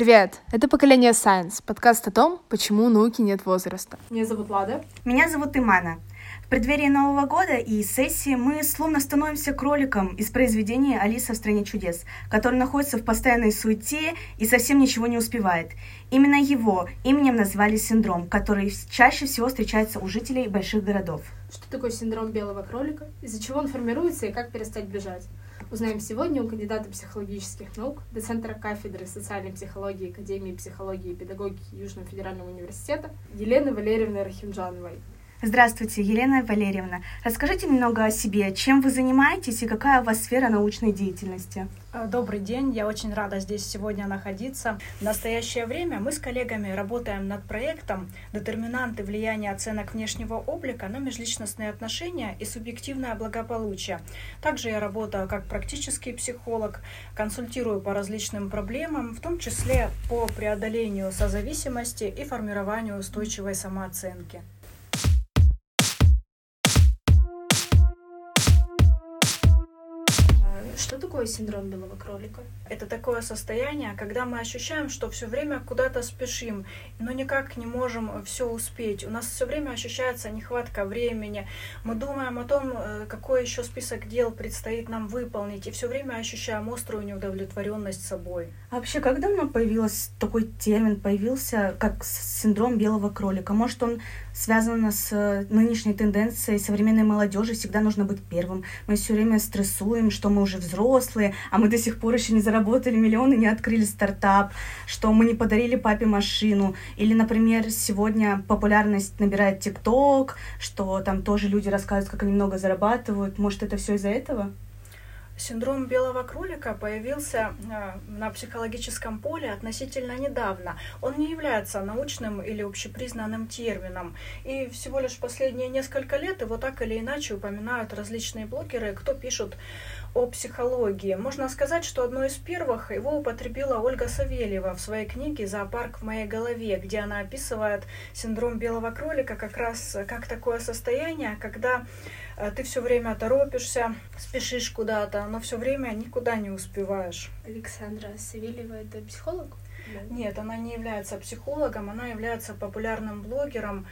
Привет! Это «Поколение Science», подкаст о том, почему у науки нет возраста. Меня зовут Лада. Меня зовут Имана. В преддверии Нового года и сессии мы словно становимся кроликом из произведения «Алиса в стране чудес», который находится в постоянной суете и совсем ничего не успевает. Именно его именем назвали синдром, который чаще всего встречается у жителей больших городов. Что такое синдром белого кролика, из-за чего он формируется и как перестать бежать? Узнаем сегодня у кандидата психологических наук, доцентра кафедры социальной психологии Академии психологии и педагогики Южного федерального университета Елены Валерьевны Рахимджановой. Здравствуйте, Елена Валерьевна. Расскажите немного о себе. Чем вы занимаетесь и какая у вас сфера научной деятельности? Э, добрый день, я очень рада здесь сегодня находиться. В настоящее время мы с коллегами работаем над проектом «Детерминанты влияния оценок внешнего облика на межличностные отношения и субъективное благополучие». Также я работаю как практический психолог, консультирую по различным проблемам, в том числе по преодолению созависимости и формированию устойчивой самооценки. Что такое синдром белого кролика? Это такое состояние, когда мы ощущаем, что все время куда-то спешим, но никак не можем все успеть. У нас все время ощущается нехватка времени. Мы думаем о том, э, какой еще список дел предстоит нам выполнить, и все время ощущаем острую неудовлетворенность собой. А вообще, как давно появился такой термин, появился как синдром белого кролика? Может, он связано с э, нынешней тенденцией современной молодежи. Всегда нужно быть первым. Мы все время стрессуем, что мы уже взрослые, а мы до сих пор еще не заработали миллионы, не открыли стартап, что мы не подарили папе машину. Или, например, сегодня популярность набирает ТикТок, что там тоже люди рассказывают, как они много зарабатывают. Может, это все из-за этого? Синдром белого кролика появился э, на психологическом поле относительно недавно. Он не является научным или общепризнанным термином. И всего лишь последние несколько лет его так или иначе упоминают различные блогеры, кто пишут о психологии. Можно сказать, что одной из первых его употребила Ольга Савельева в своей книге «Зоопарк в моей голове», где она описывает синдром белого кролика как раз как такое состояние, когда э, ты все время торопишься, спешишь куда-то, но все время никуда не успеваешь. Александра Савельева — это психолог? Нет, она не является психологом, она является популярным блогером.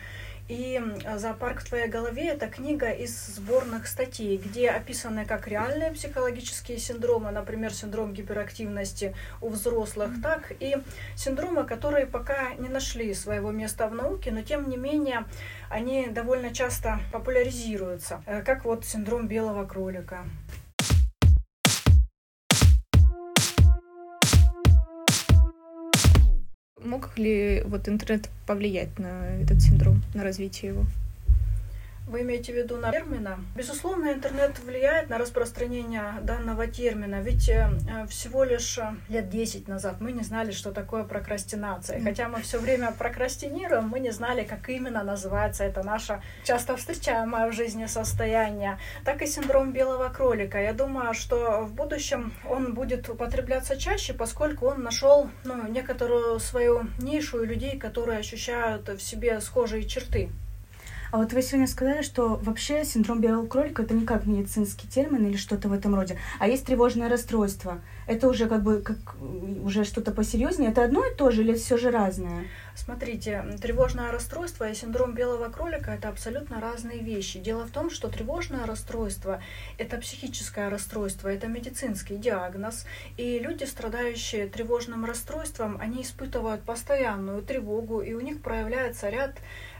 И «Зоопарк в твоей голове» — это книга из сборных статей, где описаны как реальные психологические синдромы, например, синдром гиперактивности у взрослых, так и синдромы, которые пока не нашли своего места в науке, но тем не менее они довольно часто популяризируются, э, как вот синдром белого кролика. Мог ли вот интернет повлиять на этот синдром, на развитие его? Вы имеете в виду на термина? Безусловно, интернет влияет на распространение данного термина, ведь э, всего лишь э, лет 10 назад мы не знали, что такое прокрастинация. Хотя мы все время прокрастинируем, мы не знали, как именно называется это наше часто встречаемое в жизни состояние. Так и синдром белого кролика. Я думаю, что в будущем он будет употребляться чаще, поскольку он нашел ну, некоторую свою нишу и людей, которые ощущают в себе схожие черты. А вот вы сегодня сказали, что вообще синдром белого кролика это не как медицинский термин или что-то в этом роде, а есть тревожное расстройство. Это уже как бы как уже что-то посерьезнее. Это одно и то же или все же разное? Смотрите, тревожное расстройство и синдром белого кролика это абсолютно разные вещи. Дело в том, что тревожное расстройство это психическое расстройство, это медицинский диагноз, и люди, страдающие тревожным расстройством, они испытывают постоянную тревогу, и у них проявляется ряд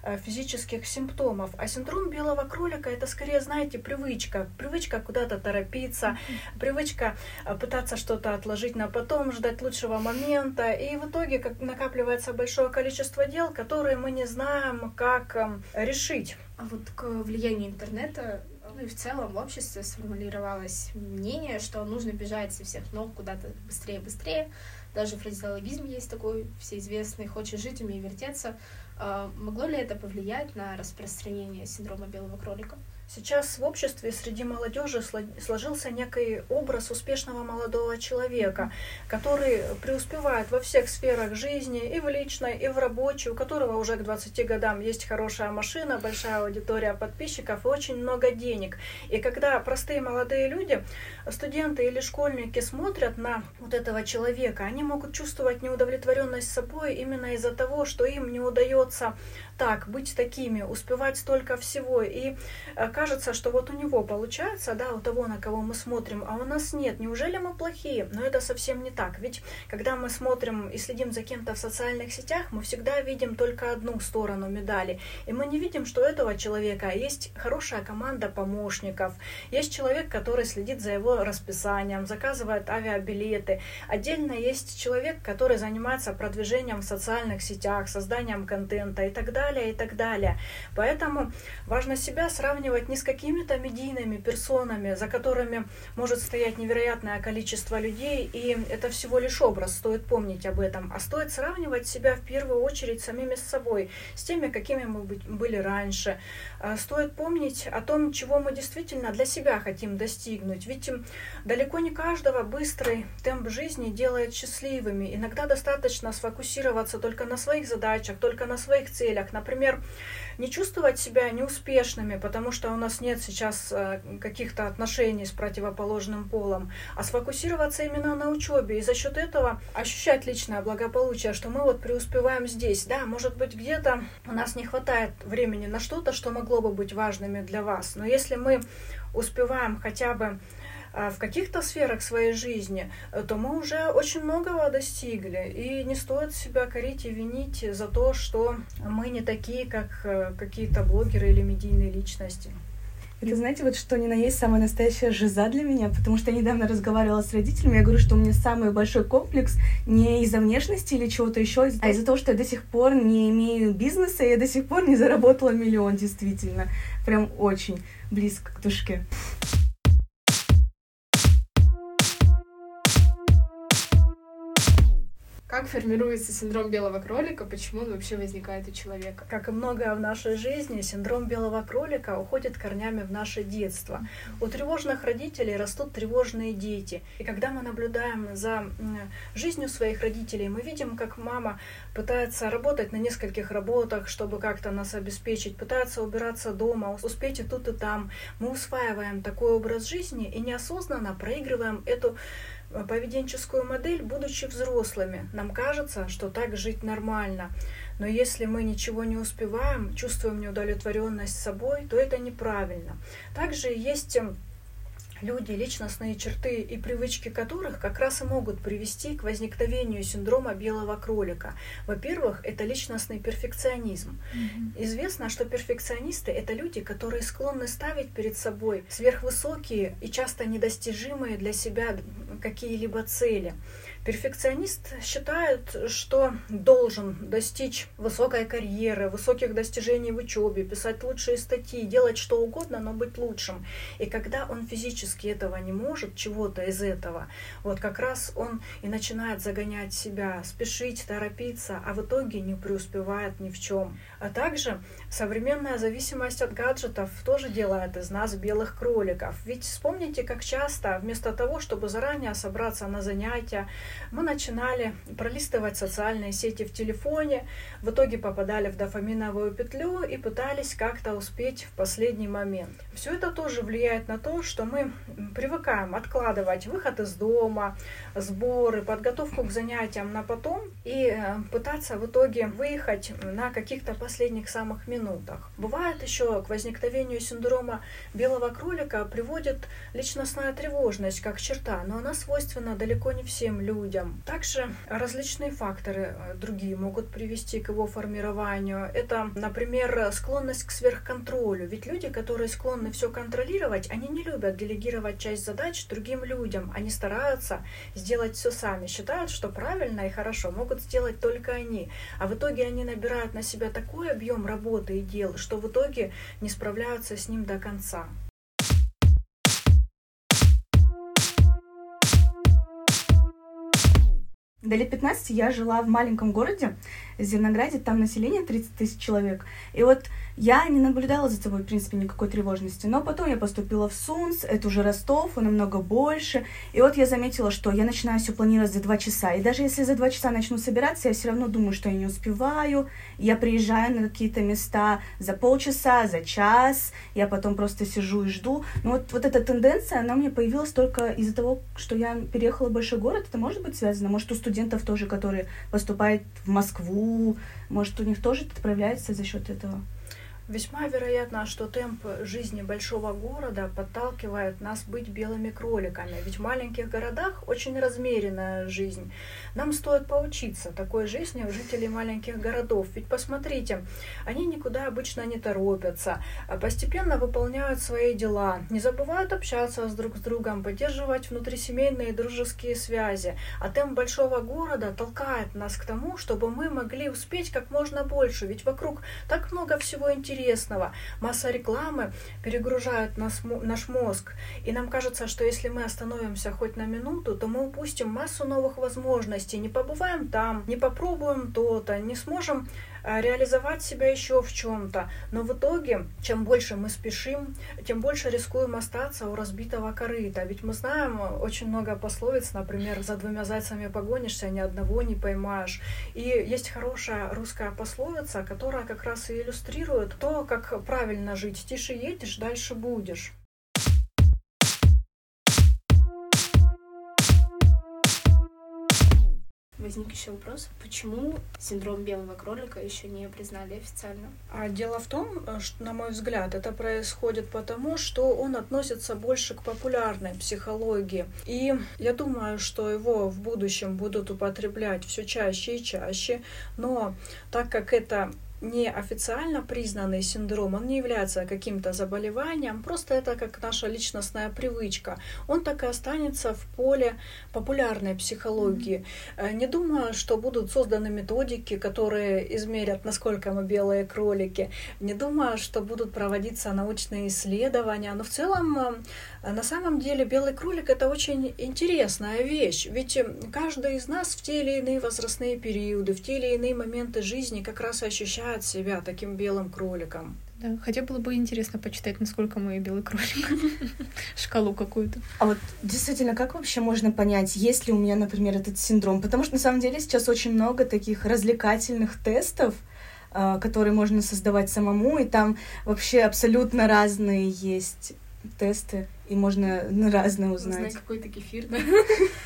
Э, физических симптомов. А синдром белого кролика это скорее, знаете, привычка. Привычка куда-то торопиться, привычка э, пытаться что-то отложить на потом, ждать лучшего момента. И в итоге как накапливается большое количество дел, которые мы не знаем, как эм, решить. А вот к влиянию интернета ну и в целом в обществе сформулировалось мнение, что нужно бежать со всех ног куда-то быстрее-быстрее. Даже фразеологизм есть такой всеизвестный «хочешь жить, умей вертеться». А, могло ли это повлиять на распространение синдрома белого кролика? Сейчас в обществе среди молодежи сложился некий образ успешного молодого человека, который преуспевает во всех сферах жизни, и в личной, и в рабочей, у которого уже к 20 годам есть хорошая машина, большая аудитория подписчиков и очень много денег. И когда простые молодые люди, студенты или школьники смотрят на вот этого человека, они могут чувствовать неудовлетворенность собой именно из-за того, что им не удается так, быть такими, успевать столько всего. И э, кажется, что вот у него получается, да, у того, на кого мы смотрим, а у нас нет. Неужели мы плохие? Но это совсем не так. Ведь когда мы смотрим и следим за кем-то в социальных сетях, мы всегда видим только одну сторону медали. И мы не видим, что у этого человека есть хорошая команда помощников, есть человек, который следит за его расписанием, заказывает авиабилеты. Отдельно есть человек, который занимается продвижением в социальных сетях, созданием контента и так далее и так далее. Поэтому важно себя сравнивать не с какими-то медийными персонами, за которыми может стоять невероятное количество людей, и это всего лишь образ, стоит помнить об этом, а стоит сравнивать себя в первую очередь самими с собой, с теми, какими мы были раньше. А, стоит помнить о том, чего мы действительно для себя хотим достигнуть, ведь далеко не каждого быстрый темп жизни делает счастливыми. Иногда достаточно сфокусироваться только на своих задачах, только на своих целях, Например, не чувствовать себя неуспешными, потому что у нас нет сейчас э, каких-то отношений с противоположным полом, а сфокусироваться именно на учебе и за счет этого ощущать личное благополучие, что мы вот преуспеваем здесь. Да, может быть, где-то у нас не хватает времени на что-то, что могло бы быть важными для вас, но если мы успеваем хотя бы в каких-то сферах своей жизни, э, то мы уже очень многого достигли. И не стоит себя корить и винить за то, что мы не такие, как э, какие-то блогеры или медийные личности. Это, знаете, вот что ни на есть самая настоящая жиза для меня, потому что я недавно разговаривала с родителями, я говорю, что у меня самый большой комплекс не из-за внешности или чего-то еще, а из-за того, что я до сих пор не имею бизнеса, и я до сих пор не заработала миллион, действительно. Прям очень близко к душке. Как формируется синдром белого кролика, почему он вообще возникает у человека? Как и многое в нашей жизни, синдром белого кролика уходит корнями в наше детство. У тревожных родителей растут тревожные дети. И когда мы наблюдаем за жизнью своих родителей, мы видим, как мама пытается работать на нескольких работах, чтобы как-то нас обеспечить, пытается убираться дома, успеть и тут, и там. Мы усваиваем такой образ жизни и неосознанно проигрываем эту поведенческую модель, будучи взрослыми. Нам кажется, что так жить нормально. Но если мы ничего не успеваем, чувствуем неудовлетворенность собой, то это неправильно. Также есть эм, люди, личностные черты и привычки которых как раз и могут привести к возникновению синдрома белого кролика. Во-первых, это личностный перфекционизм. Mm-hmm. Известно, что перфекционисты это люди, которые склонны ставить перед собой сверхвысокие и часто недостижимые для себя какие-либо цели. Перфекционист считает, что должен достичь высокой карьеры, высоких достижений в учебе, писать лучшие статьи, делать что угодно, но быть лучшим. И когда он физически этого не может, чего-то из этого, вот как раз он и начинает загонять себя, спешить, торопиться, а в итоге не преуспевает ни в чем. А также современная зависимость от гаджетов тоже делает из нас белых кроликов. Ведь вспомните, как часто вместо того, чтобы заранее собраться на занятия, мы начинали пролистывать социальные сети в телефоне, в итоге попадали в дофаминовую петлю и пытались как-то успеть в последний момент. Все это тоже влияет на то, что мы привыкаем откладывать выход из дома, сборы, подготовку к занятиям на потом и э, пытаться в итоге выехать на каких-то последних самых минутах. Бывает еще к возникновению синдрома белого кролика приводит личностная тревожность как черта, но она свойственна далеко не всем людям людям. Также различные факторы э, другие могут привести к его формированию. Это, например, склонность к сверхконтролю. Ведь люди, которые склонны все контролировать, они не любят делегировать часть задач другим людям. Они стараются сделать все сами, считают, что правильно и хорошо могут сделать только они. А в итоге они набирают на себя такой объем работы и дел, что в итоге не справляются с ним до конца. До лет 15 я жила в маленьком городе, Зернограде, там население 30 тысяч человек. И вот я не наблюдала за собой, в принципе, никакой тревожности. Но потом я поступила в СУНС, это уже Ростов, он намного больше. И вот я заметила, что я начинаю все планировать за два часа. И даже если за два часа начну собираться, я все равно думаю, что я не успеваю. Я приезжаю на какие-то места за полчаса, за час. Я потом просто сижу и жду. Но вот, вот эта тенденция, она мне появилась только из-за того, что я переехала в большой город. Это может быть связано? Может, у студентов тоже, которые поступают в Москву, может, у них тоже это проявляется за счет этого? Весьма вероятно, что темп жизни большого города подталкивает нас быть белыми кроликами, ведь в маленьких городах очень размеренная жизнь. Нам стоит поучиться такой жизни у жителей маленьких городов, ведь посмотрите, они никуда обычно не торопятся, а постепенно выполняют свои дела, не забывают общаться с друг с другом, поддерживать внутрисемейные дружеские связи, а темп большого города толкает нас к тому, чтобы мы могли успеть как можно больше, ведь вокруг так много всего интересного, интересного. Масса рекламы перегружает нас, наш мозг. И нам кажется, что если мы остановимся хоть на минуту, то мы упустим массу новых возможностей. Не побываем там, не попробуем то-то, не сможем а, реализовать себя еще в чем-то. Но в итоге, чем больше мы спешим, тем больше рискуем остаться у разбитого корыта. Ведь мы знаем очень много пословиц, например, за двумя зайцами погонишься, ни одного не поймаешь. И есть хорошая русская пословица, которая как раз и иллюстрирует то, как правильно жить. Тише едешь, дальше будешь. возник еще вопрос, почему синдром белого кролика еще не признали официально? А дело в том, э, что, на мой взгляд, это происходит потому, что он относится больше к популярной психологии. И я думаю, что его в будущем будут употреблять все чаще и чаще, но так как это неофициально признанный синдром, он не является каким-то заболеванием, просто это как наша личностная привычка. Он так и останется в поле популярной психологии. Mm-hmm. Не думаю, что будут созданы методики, которые измерят, насколько мы белые кролики. Не думаю, что будут проводиться научные исследования. Но в целом, э, на самом деле, белый кролик это очень интересная вещь. Ведь каждый из нас в те или иные возрастные периоды, в те или иные моменты жизни как раз ощущает ощущает себя таким белым кроликом. Да, хотя было бы интересно почитать, насколько мы белый кролик. Шкалу какую-то. А вот действительно, как вообще можно понять, есть ли у меня, например, этот синдром? Потому что на самом деле сейчас очень много таких развлекательных тестов, а, которые можно создавать самому, и там вообще абсолютно разные есть тесты, и можно на разные узнать. Узнать какой-то кефир, да?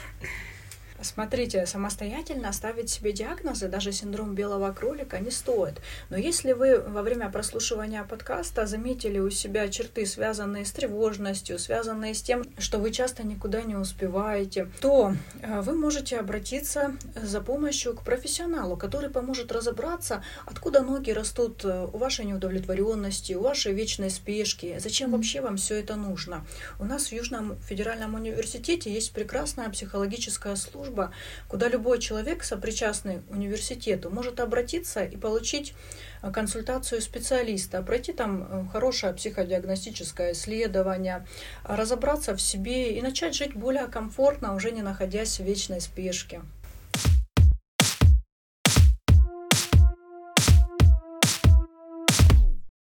Смотрите, самостоятельно ставить себе диагнозы, даже синдром белого кролика, не стоит. Но если вы во время прослушивания подкаста заметили у себя черты, связанные с тревожностью, связанные с тем, что вы часто никуда не успеваете, то э, вы можете обратиться за помощью к профессионалу, который поможет разобраться, откуда ноги растут э, у вашей неудовлетворенности, у вашей вечной спешки, зачем вообще вам все это нужно. У нас в Южном федеральном университете есть прекрасная психологическая служба, служба, куда любой человек, сопричастный университету, может обратиться и получить э, консультацию специалиста, пройти там э, хорошее психодиагностическое исследование, разобраться в себе и начать жить более комфортно, уже не находясь в вечной спешке.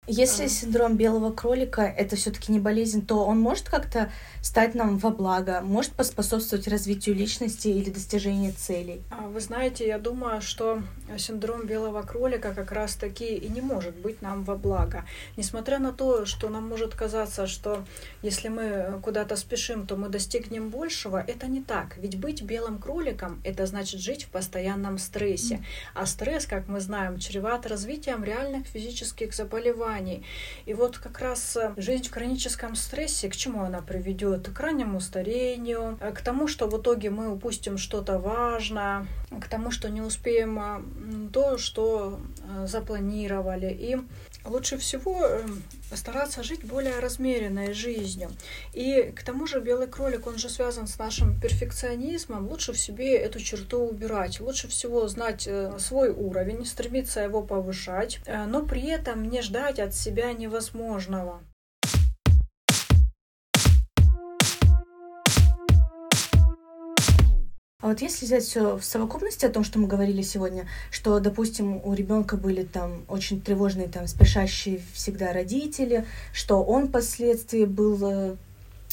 Если синдром белого кролика это все-таки не болезнь, то он может как-то стать нам во благо, может поспособствовать развитию личности или достижению целей. А, вы знаете, я думаю, что синдром белого кролика как раз таки и не может быть нам во благо. Несмотря на то, что нам может казаться, что если мы куда-то спешим, то мы достигнем большего, это не так. Ведь быть белым кроликом это значит жить в постоянном стрессе. А стресс, как мы знаем, чреват развитием реальных физических заболеваний заболеваний. И вот как раз э, жизнь в хроническом стрессе, к чему она приведет? К раннему старению, э, к тому, что в итоге мы упустим что-то важное, к тому, что не успеем э, то, что запланировали. И лучше всего стараться жить более размеренной жизнью. И к тому же белый кролик, он же связан с нашим перфекционизмом. Лучше в себе эту черту убирать. Лучше всего знать свой уровень, стремиться его повышать, но при этом не ждать от себя невозможного. А вот если взять все в совокупности о том, что мы говорили сегодня, что, допустим, у ребенка были там очень тревожные, там, спешащие всегда родители, что он впоследствии был э,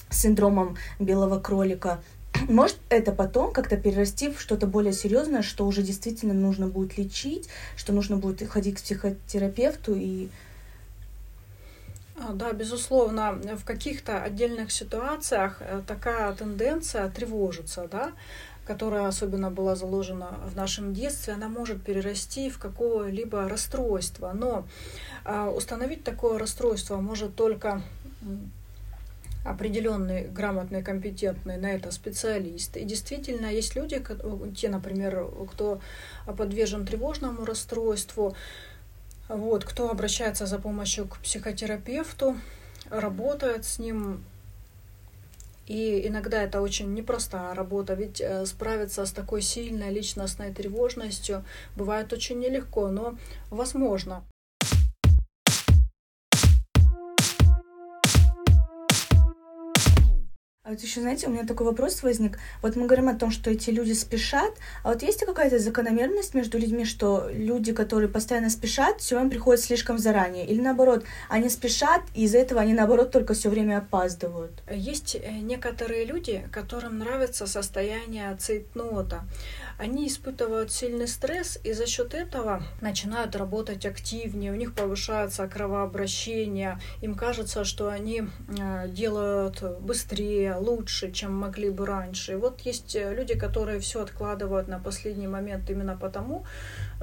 синдромом белого кролика, может это потом как-то перерасти в что-то более серьезное, что уже действительно нужно будет лечить, что нужно будет ходить к психотерапевту и да, безусловно, в каких-то отдельных ситуациях э, такая тенденция тревожится, да, которая особенно была заложена в нашем детстве, она может перерасти в какое-либо расстройство. Но э, установить такое расстройство может только определенный, грамотный, компетентный на это специалист. И действительно есть люди, те, например, кто подвержен тревожному расстройству, вот, кто обращается за помощью к психотерапевту, работает с ним, и иногда это очень непростая работа, ведь э, справиться с такой сильной личностной тревожностью бывает очень нелегко, но возможно. А вот еще, знаете, у меня такой вопрос возник. Вот мы говорим о том, что эти люди спешат, а вот есть ли какая-то закономерность между людьми, что люди, которые постоянно спешат, все время приходят слишком заранее? Или наоборот, они спешат, и из-за этого они, наоборот, только все время опаздывают? Есть э, некоторые люди, которым нравится состояние цейтнота они испытывают сильный стресс и за счет этого начинают работать активнее, у них повышается кровообращение, им кажется, что они э, делают быстрее, лучше, чем могли бы раньше. И вот есть э, люди, которые все откладывают на последний момент именно потому,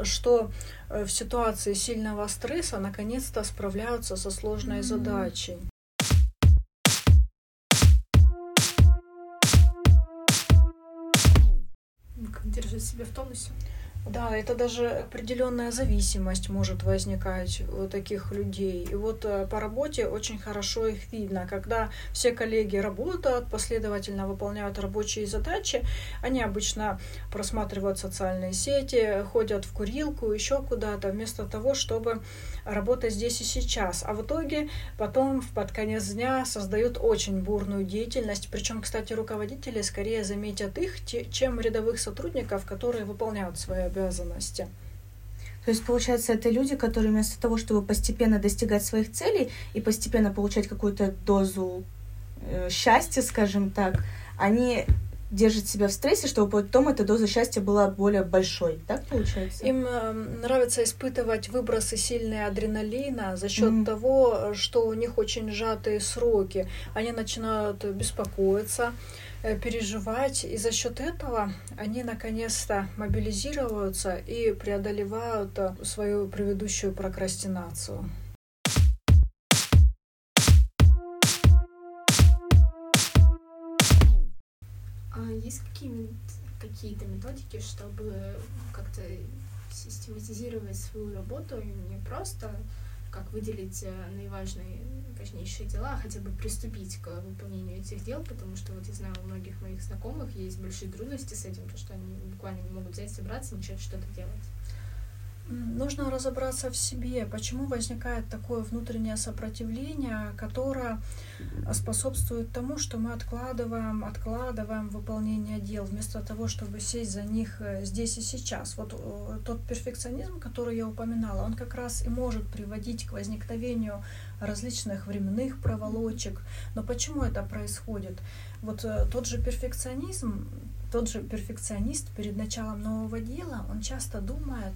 что э, в ситуации сильного стресса наконец-то справляются со сложной задачей. Держать себя в тонусе. Да, это даже определенная зависимость может возникать у таких людей. И вот э, по работе очень хорошо их видно. Когда все коллеги работают, последовательно выполняют рабочие задачи, они обычно просматривают социальные сети, ходят в курилку, еще куда-то, вместо того, чтобы работать здесь и сейчас. А в итоге потом под конец дня создают очень бурную деятельность. Причем, кстати, руководители скорее заметят их, чем рядовых сотрудников, которые выполняют свои обязанности. То есть, получается, это люди, которые вместо того, чтобы постепенно достигать своих целей и постепенно получать какую-то дозу э, счастья, скажем так, они держат себя в стрессе, чтобы потом эта доза счастья была более большой. Так получается? Им э, нравится испытывать выбросы сильной адреналина за счет mm-hmm. того, что у них очень сжатые сроки. Они начинают беспокоиться, э, переживать, и за счет этого они наконец-то мобилизируются и преодолевают э, свою предыдущую прокрастинацию. А есть какие какие-то методики, чтобы как-то систематизировать свою работу, не просто как выделить э, наиважные, важнейшие дела, а хотя бы приступить к выполнению этих дел, потому что вот я знаю, у многих моих знакомых есть большие трудности с этим, то что они буквально не могут взять, собраться, начать что-то делать. Нужно разобраться в себе, почему возникает такое внутреннее сопротивление, которое способствует тому, что мы откладываем, откладываем выполнение дел, вместо того, чтобы сесть за них э, здесь и сейчас. Вот э, тот перфекционизм, который я упоминала, он как раз и может приводить к возникновению различных временных проволочек. Но почему это происходит? Вот э, тот же перфекционизм, тот же перфекционист перед началом нового дела, он часто думает,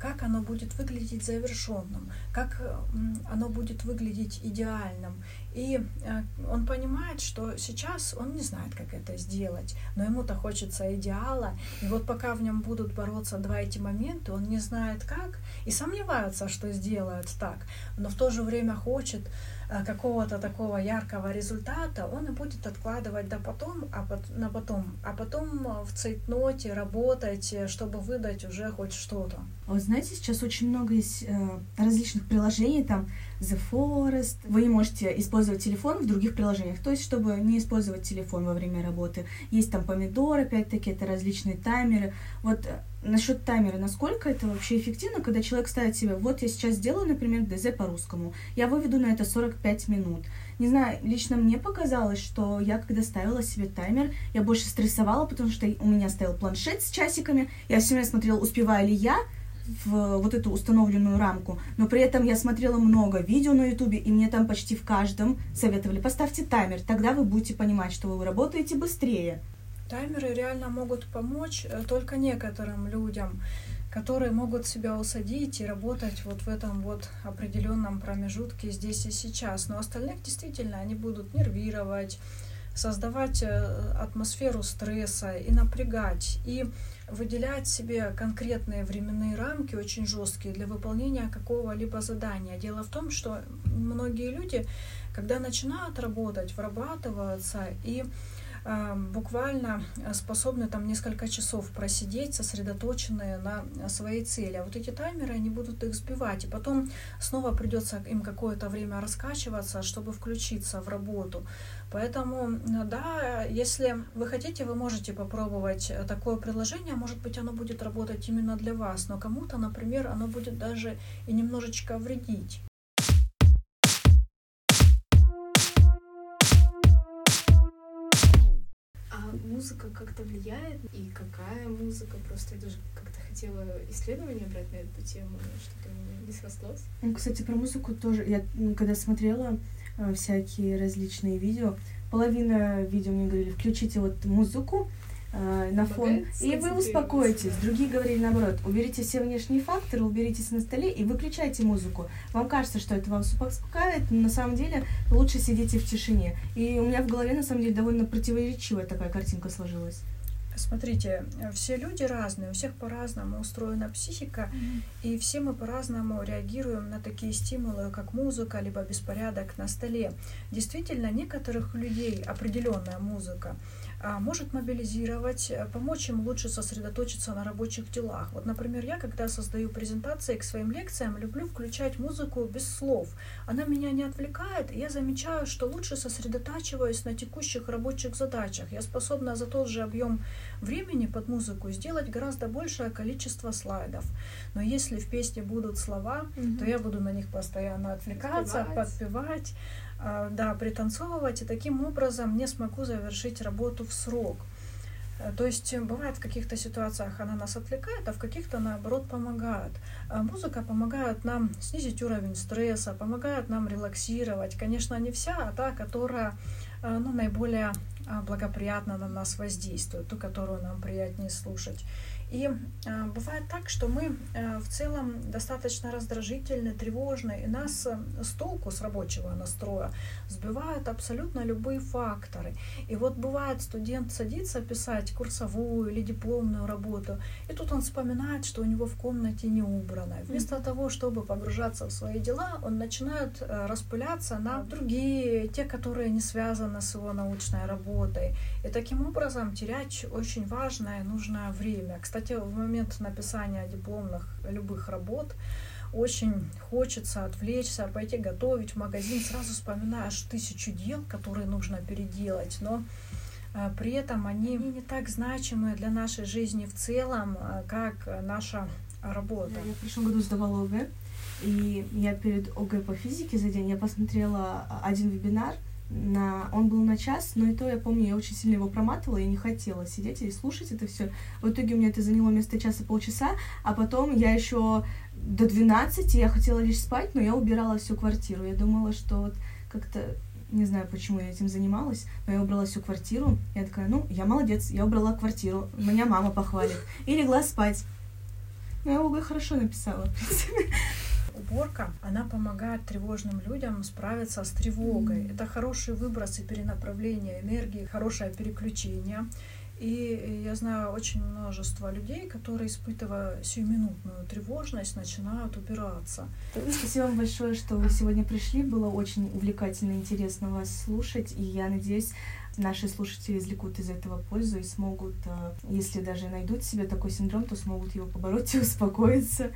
как оно будет выглядеть завершенным, как оно будет выглядеть идеальным. И э, он понимает, что сейчас он не знает, как это сделать, но ему-то хочется идеала. И вот пока в нем будут бороться два эти момента, он не знает как и сомневается, что сделает так, но в то же время хочет Э, какого-то такого яркого результата, он и будет откладывать до потом, а на потом, а потом э, в цейтноте работать, э, чтобы выдать уже хоть что-то. А вот знаете, сейчас очень много есть различных приложений, там The Forest, вы можете использовать телефон в других приложениях, то есть чтобы не использовать телефон во время работы. Есть там помидор, опять-таки, это различные таймеры. Вот э, насчет таймера, насколько это вообще эффективно, когда человек ставит себе, вот я сейчас сделаю, например, ДЗ по-русскому, я выведу на это 45 минут. Не знаю, лично мне показалось, что я когда ставила себе таймер, я больше стрессовала, потому что у меня стоял планшет с часиками, я все время смотрела, успеваю ли я, в вот эту установленную рамку, но при этом я смотрела много видео на ютубе, и мне там почти в каждом советовали, поставьте таймер, тогда вы будете понимать, что вы работаете быстрее. Таймеры реально могут помочь э, только некоторым людям, которые могут себя усадить и работать вот в этом вот определенном промежутке здесь и сейчас. Но остальных действительно они будут нервировать, создавать э, атмосферу стресса и напрягать. И выделять себе конкретные временные рамки очень жесткие для выполнения какого-либо задания. Дело в том, что многие люди, когда начинают работать, вырабатываются и буквально способны там несколько часов просидеть, сосредоточенные на своей цели. А вот эти таймеры, они будут их сбивать, и потом снова придется им какое-то время раскачиваться, чтобы включиться в работу. Поэтому, да, если вы хотите, вы можете попробовать такое приложение. Может быть, оно будет работать именно для вас, но кому-то, например, оно будет даже и немножечко вредить. Музыка как-то влияет? И какая музыка? Просто я даже как-то хотела исследование брать на эту тему, но что-то не срослось. Ну, кстати, про музыку тоже. Я когда смотрела Э, всякие различные видео. Половина видео мне говорили, включите вот музыку э, на фон, и вы успокоитесь. Другие говорили наоборот, уберите все внешние факторы, уберитесь на столе и выключайте музыку. Вам кажется, что это вам успокаивает, но на самом деле лучше сидите в тишине. И у меня в голове на самом деле довольно противоречивая такая картинка сложилась. Смотрите, все люди разные, у всех по-разному устроена психика, mm-hmm. и все мы по-разному реагируем на такие стимулы, как музыка, либо беспорядок на столе. Действительно, некоторых людей определенная музыка может мобилизировать, э, помочь им лучше сосредоточиться на рабочих делах. Вот, например, я, когда создаю презентации к своим лекциям, люблю включать музыку без слов. Она меня не отвлекает, и я замечаю, что лучше сосредотачиваюсь на текущих рабочих задачах. Я способна за тот же объем времени под музыку сделать гораздо большее количество слайдов. Но если в песне будут слова, mm-hmm. то я буду на них постоянно отвлекаться, подпевать. подпевать а, да, пританцовывать, и таким образом не смогу завершить работу в срок. Э, то есть э, бывает в каких-то ситуациях она нас отвлекает, а в каких-то наоборот помогает. А музыка помогает нам снизить уровень стресса, помогает нам релаксировать. Конечно, не вся, а та, которая э, ну, наиболее а, благоприятно на нас воздействует, ту, которую нам приятнее слушать. И э, бывает так, что мы э, в целом достаточно раздражительны, тревожны, и нас э, с толку, с рабочего настроя сбивают абсолютно любые факторы. И вот бывает, студент садится писать курсовую или дипломную работу, и тут он вспоминает, что у него в комнате не убрано. Вместо mm-hmm. того, чтобы погружаться в свои дела, он начинает э, распыляться на другие, те, которые не связаны с его научной работой. И таким образом терять очень важное, нужное время. Кстати, кстати, в момент написания дипломных любых работ очень хочется отвлечься, пойти готовить в магазин, сразу вспоминаешь тысячу дел, которые нужно переделать, но э, при этом они не так значимы для нашей жизни в целом, э, как наша работа. Я в прошлом году сдавала ОГЭ, и я перед ОГЭ по физике за день я посмотрела один вебинар – на... Он был на час, но и то я помню, я очень сильно его проматывала, я не хотела сидеть и слушать это все. В итоге у меня это заняло вместо часа полчаса, а потом я еще до 12 я хотела лишь спать, но я убирала всю квартиру. Я думала, что вот как-то не знаю, почему я этим занималась, но я убрала всю квартиру. Я такая, ну, я молодец, я убрала квартиру, меня мама похвалит. И легла спать. Ну, я ОГЭ хорошо написала, в принципе уборка, она помогает тревожным людям справиться с тревогой. Это хороший выброс и перенаправление энергии, хорошее переключение. И я знаю очень множество людей, которые, испытывая сиюминутную тревожность, начинают убираться. Спасибо вам большое, что вы сегодня пришли. Было очень увлекательно и интересно вас слушать. И я надеюсь, наши слушатели извлекут из этого пользу и смогут, э, если даже найдут себе такой синдром, то смогут его побороть и успокоиться.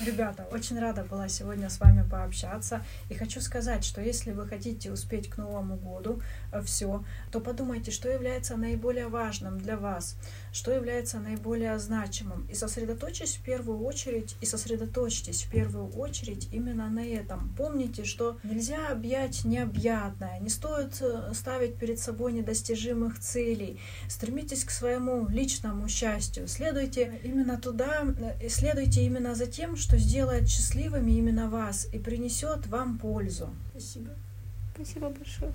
Ребята, очень рада была сегодня с вами пообщаться. И хочу сказать, что если вы хотите успеть к Новому году э, все, то подумайте, что является наиболее важным для вас, что является наиболее значимым. И сосредоточьтесь в первую очередь, и сосредоточьтесь в первую очередь именно на этом. Помните, что нельзя объять необъятное, не стоит э, ставить перед собой недостижимых целей. Стремитесь к своему личному счастью. Следуйте именно туда, э, следуйте именно за тем, что сделает счастливыми именно вас и принесет вам пользу. Спасибо. Спасибо большое.